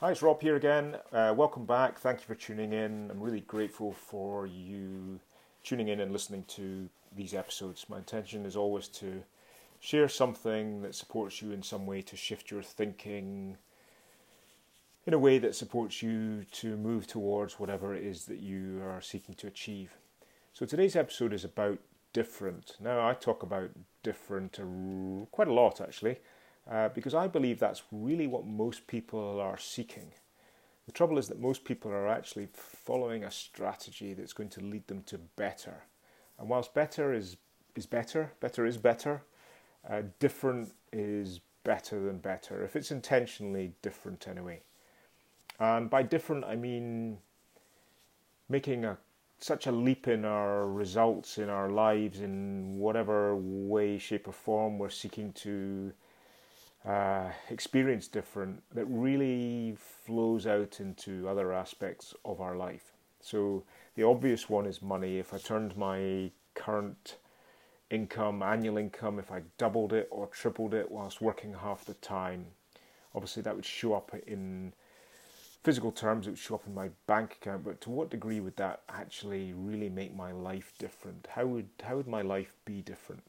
Hi, it's Rob here again. Uh, welcome back. Thank you for tuning in. I'm really grateful for you tuning in and listening to these episodes. My intention is always to share something that supports you in some way to shift your thinking in a way that supports you to move towards whatever it is that you are seeking to achieve. So today's episode is about different. Now, I talk about different quite a lot actually uh, because I believe that's really what most people are seeking. The trouble is that most people are actually following a strategy that's going to lead them to better. And whilst better is, is better, better is better, uh, different is better than better, if it's intentionally different anyway. And by different, I mean making a such a leap in our results in our lives in whatever way, shape, or form we're seeking to uh, experience different that really flows out into other aspects of our life. So the obvious one is money. If I turned my current income, annual income, if I doubled it or tripled it whilst working half the time, obviously that would show up in physical terms, it would show up in my bank account. But to what degree would that actually really make my life different? How would how would my life be different?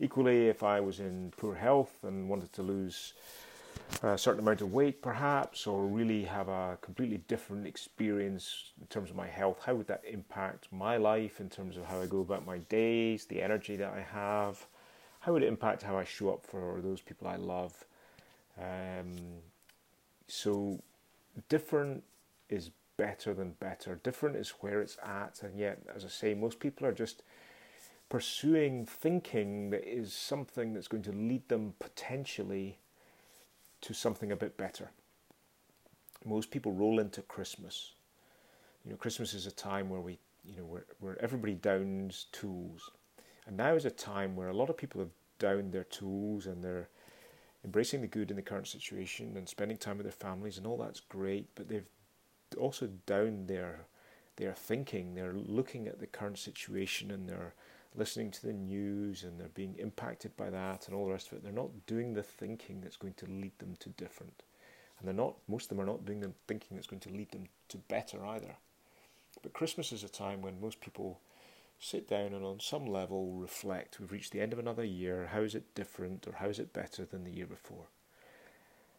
Equally, if I was in poor health and wanted to lose a certain amount of weight, perhaps, or really have a completely different experience in terms of my health, how would that impact my life in terms of how I go about my days, the energy that I have? How would it impact how I show up for those people I love? Um, so, different is better than better. Different is where it's at, and yet, as I say, most people are just pursuing thinking that is something that's going to lead them potentially to something a bit better. Most people roll into Christmas. You know, Christmas is a time where we, you know, where, where everybody downs tools. And now is a time where a lot of people have downed their tools and they're embracing the good in the current situation and spending time with their families and all that's great, but they've also downed their their thinking. They're looking at the current situation and they're listening to the news and they're being impacted by that and all the rest of it. They're not doing the thinking that's going to lead them to different. And they're not, most of them are not doing the thinking that's going to lead them to better either. But Christmas is a time when most people sit down and on some level reflect. We've reached the end of another year. How is it different or how is it better than the year before?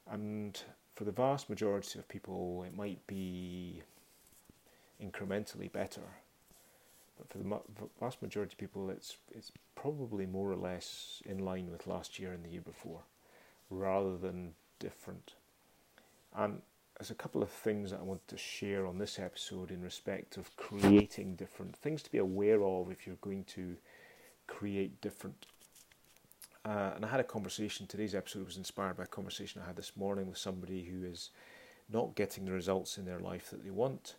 And for the vast majority of people, it might be incrementally better but for the vast majority of people, it's it's probably more or less in line with last year and the year before, rather than different. And there's a couple of things that I want to share on this episode in respect of creating different things to be aware of if you're going to create different. Uh, and I had a conversation. Today's episode was inspired by a conversation I had this morning with somebody who is not getting the results in their life that they want.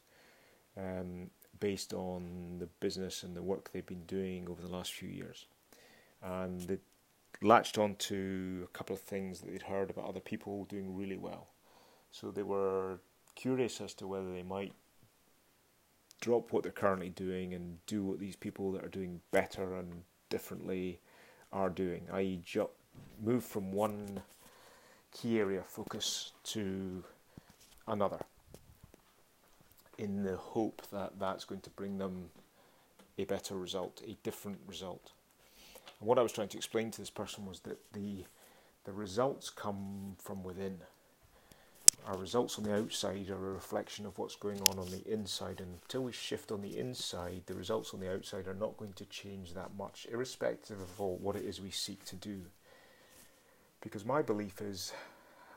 Um, based on the business and the work they've been doing over the last few years. And they latched on to a couple of things that they'd heard about other people doing really well. So they were curious as to whether they might drop what they're currently doing and do what these people that are doing better and differently are doing, i.e., ju- move from one key area of focus to another in the hope that that's going to bring them a better result, a different result. And what I was trying to explain to this person was that the the results come from within. Our results on the outside are a reflection of what's going on on the inside, and until we shift on the inside, the results on the outside are not going to change that much, irrespective of what it is we seek to do. Because my belief is,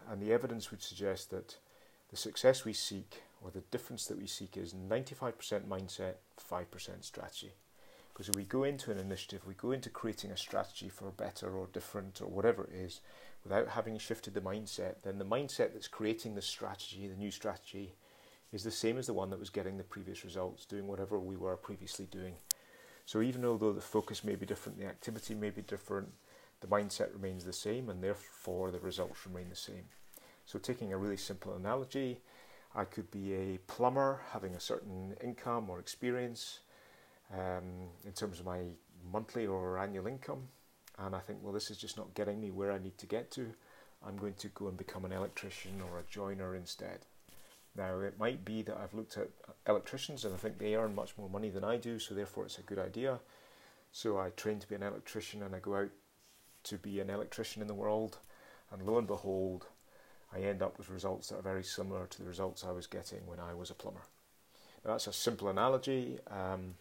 and the evidence would suggest that the success we seek or the difference that we seek is 95% mindset, 5% strategy. Because if we go into an initiative, we go into creating a strategy for better or different or whatever it is, without having shifted the mindset, then the mindset that's creating the strategy, the new strategy, is the same as the one that was getting the previous results, doing whatever we were previously doing. So even though the focus may be different, the activity may be different, the mindset remains the same, and therefore the results remain the same. So taking a really simple analogy, I could be a plumber having a certain income or experience um, in terms of my monthly or annual income. And I think, well, this is just not getting me where I need to get to. I'm going to go and become an electrician or a joiner instead. Now, it might be that I've looked at electricians and I think they earn much more money than I do, so therefore it's a good idea. So I train to be an electrician and I go out to be an electrician in the world, and lo and behold, I end up with results that are very similar to the results I was getting when I was a plumber. Now, that's a simple analogy, um,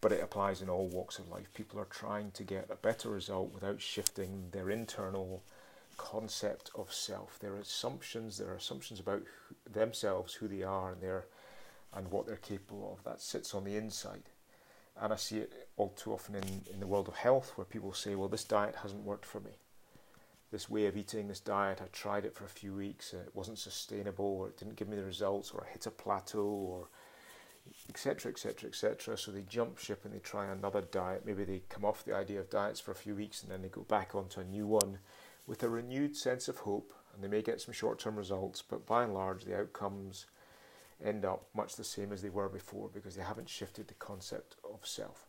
but it applies in all walks of life. People are trying to get a better result without shifting their internal concept of self. Their assumptions, their assumptions about themselves, who they are, and their and what they're capable of. That sits on the inside. And I see it all too often in, in the world of health where people say, well, this diet hasn't worked for me. This way of eating, this diet, I tried it for a few weeks, and it wasn't sustainable, or it didn't give me the results, or I hit a plateau, or etc., etc., etc. So they jump ship and they try another diet. Maybe they come off the idea of diets for a few weeks and then they go back onto a new one with a renewed sense of hope, and they may get some short term results, but by and large, the outcomes end up much the same as they were before because they haven't shifted the concept of self.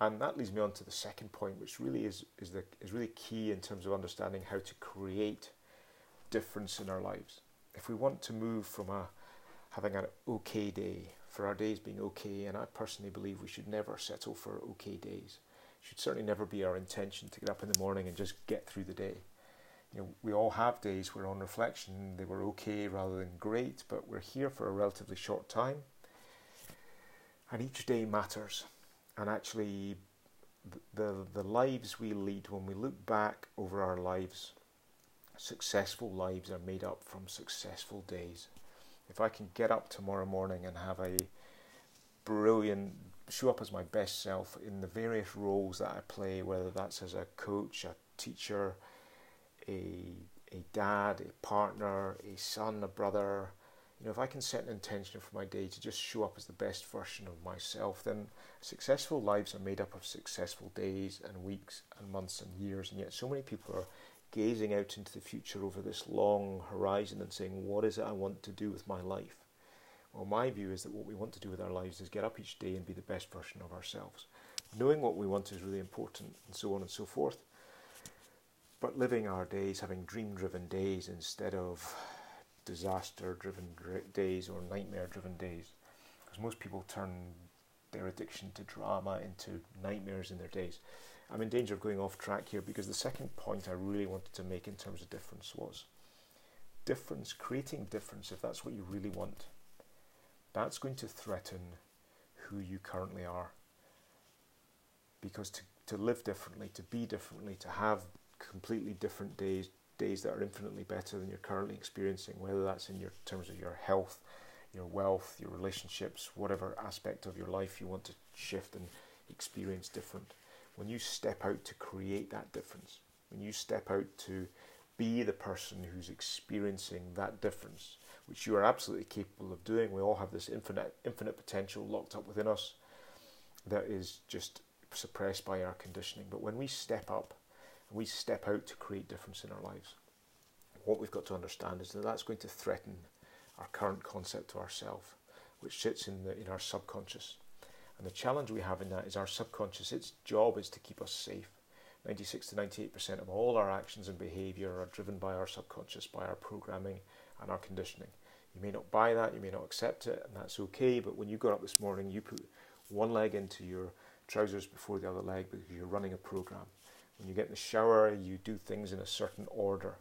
And that leads me on to the second point, which really is, is, the, is really key in terms of understanding how to create difference in our lives. If we want to move from a having an okay day, for our days being okay, and I personally believe we should never settle for okay days should certainly never be our intention to get up in the morning and just get through the day. You know, we all have days where, on reflection, they were okay rather than great, but we're here for a relatively short time, and each day matters. And actually, the the lives we lead, when we look back over our lives, successful lives are made up from successful days. If I can get up tomorrow morning and have a brilliant show up as my best self in the various roles that I play, whether that's as a coach, a teacher, a a dad, a partner, a son, a brother. You know, if I can set an intention for my day to just show up as the best version of myself, then successful lives are made up of successful days and weeks and months and years. And yet, so many people are gazing out into the future over this long horizon and saying, What is it I want to do with my life? Well, my view is that what we want to do with our lives is get up each day and be the best version of ourselves. Knowing what we want is really important, and so on and so forth. But living our days, having dream driven days instead of disaster driven days or nightmare driven days. Because most people turn their addiction to drama into nightmares in their days. I'm in danger of going off track here because the second point I really wanted to make in terms of difference was difference, creating difference, if that's what you really want that's going to threaten who you currently are. Because to, to live differently, to be differently, to have completely different days, days that are infinitely better than you're currently experiencing, whether that's in your terms of your health, your wealth, your relationships, whatever aspect of your life you want to shift and experience different. When you step out to create that difference, when you step out to be the person who's experiencing that difference, which you are absolutely capable of doing. We all have this infinite, infinite potential locked up within us that is just suppressed by our conditioning. But when we step up we step out to create difference in our lives, what we've got to understand is that that's going to threaten our current concept of ourself, which sits in, the, in our subconscious. And the challenge we have in that is our subconscious, its job is to keep us safe. 96 to 98% of all our actions and behavior are driven by our subconscious, by our programming and our conditioning. You may not buy that, you may not accept it, and that's okay. But when you got up this morning, you put one leg into your trousers before the other leg because you're running a program. When you get in the shower, you do things in a certain order.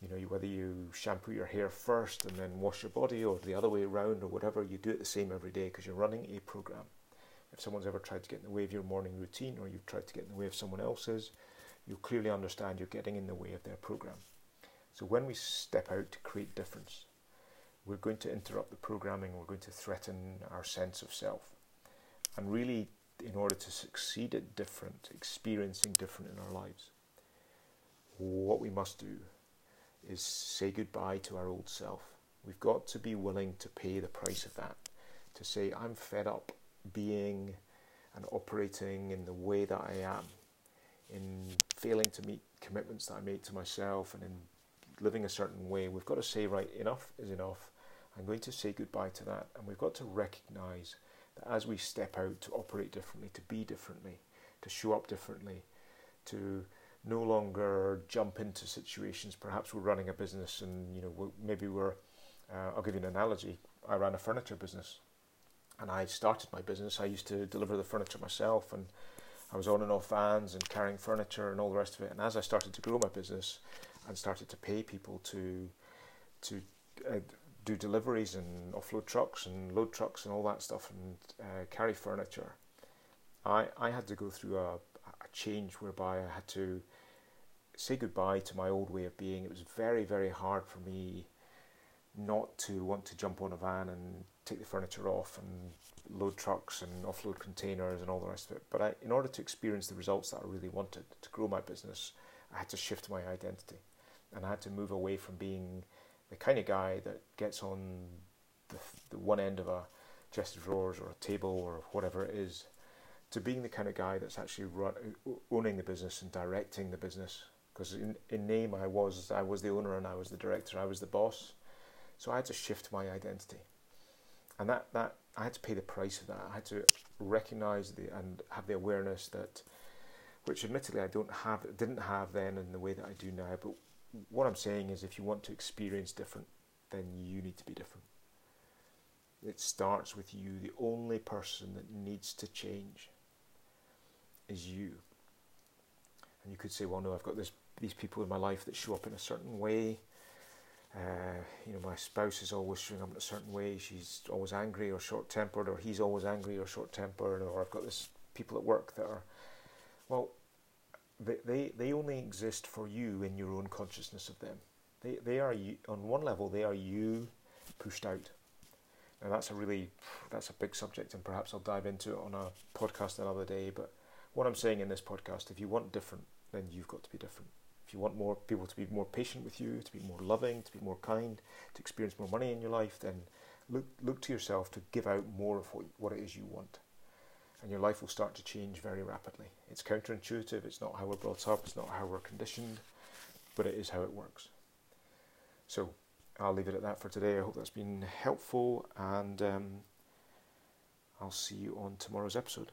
You know, whether you shampoo your hair first and then wash your body, or the other way around, or whatever, you do it the same every day because you're running a program. If someone's ever tried to get in the way of your morning routine, or you've tried to get in the way of someone else's, you'll clearly understand you're getting in the way of their program. So when we step out to create difference, we're going to interrupt the programming, we're going to threaten our sense of self. And really, in order to succeed at different, experiencing different in our lives, what we must do is say goodbye to our old self. We've got to be willing to pay the price of that. To say, I'm fed up being and operating in the way that I am, in failing to meet commitments that I made to myself, and in living a certain way, we've got to say, right, enough is enough. I'm going to say goodbye to that. And we've got to recognize as we step out to operate differently, to be differently, to show up differently, to no longer jump into situations. Perhaps we're running a business and, you know, maybe we're Uh, I'll give you an analogy. I ran a furniture business, and I started my business. I used to deliver the furniture myself, and I was on and off vans and carrying furniture and all the rest of it. And as I started to grow my business and started to pay people to to uh, do deliveries and offload trucks and load trucks and all that stuff and uh, carry furniture, I I had to go through a, a change whereby I had to say goodbye to my old way of being. It was very very hard for me not to want to jump on a van and take the furniture off and load trucks and offload containers and all the rest of it. But I, in order to experience the results that I really wanted to grow my business, I had to shift my identity, and I had to move away from being the kind of guy that gets on the, the one end of a chest of drawers or a table or whatever it is, to being the kind of guy that's actually run, owning the business and directing the business. Because in, in name, I was I was the owner and I was the director. I was the boss so I had to shift my identity. And that, that I had to pay the price of that. I had to recognize the and have the awareness that which admittedly I don't have didn't have then in the way that I do now. But what I'm saying is if you want to experience different, then you need to be different. It starts with you. The only person that needs to change is you. And you could say, well, no, I've got this, these people in my life that show up in a certain way. Uh, you know, my spouse is always showing up in a certain way. She's always angry or short tempered, or he's always angry or short tempered, or I've got this people at work that are, well, they, they, they only exist for you in your own consciousness of them. They, they are you, on one level, they are you pushed out. And that's a really, that's a big subject, and perhaps I'll dive into it on a podcast another day. But what I'm saying in this podcast, if you want different, then you've got to be different. If you want more people to be more patient with you, to be more loving, to be more kind, to experience more money in your life, then look look to yourself to give out more of what, what it is you want. And your life will start to change very rapidly. It's counterintuitive, it's not how we're brought up, it's not how we're conditioned, but it is how it works. So I'll leave it at that for today. I hope that's been helpful, and um, I'll see you on tomorrow's episode.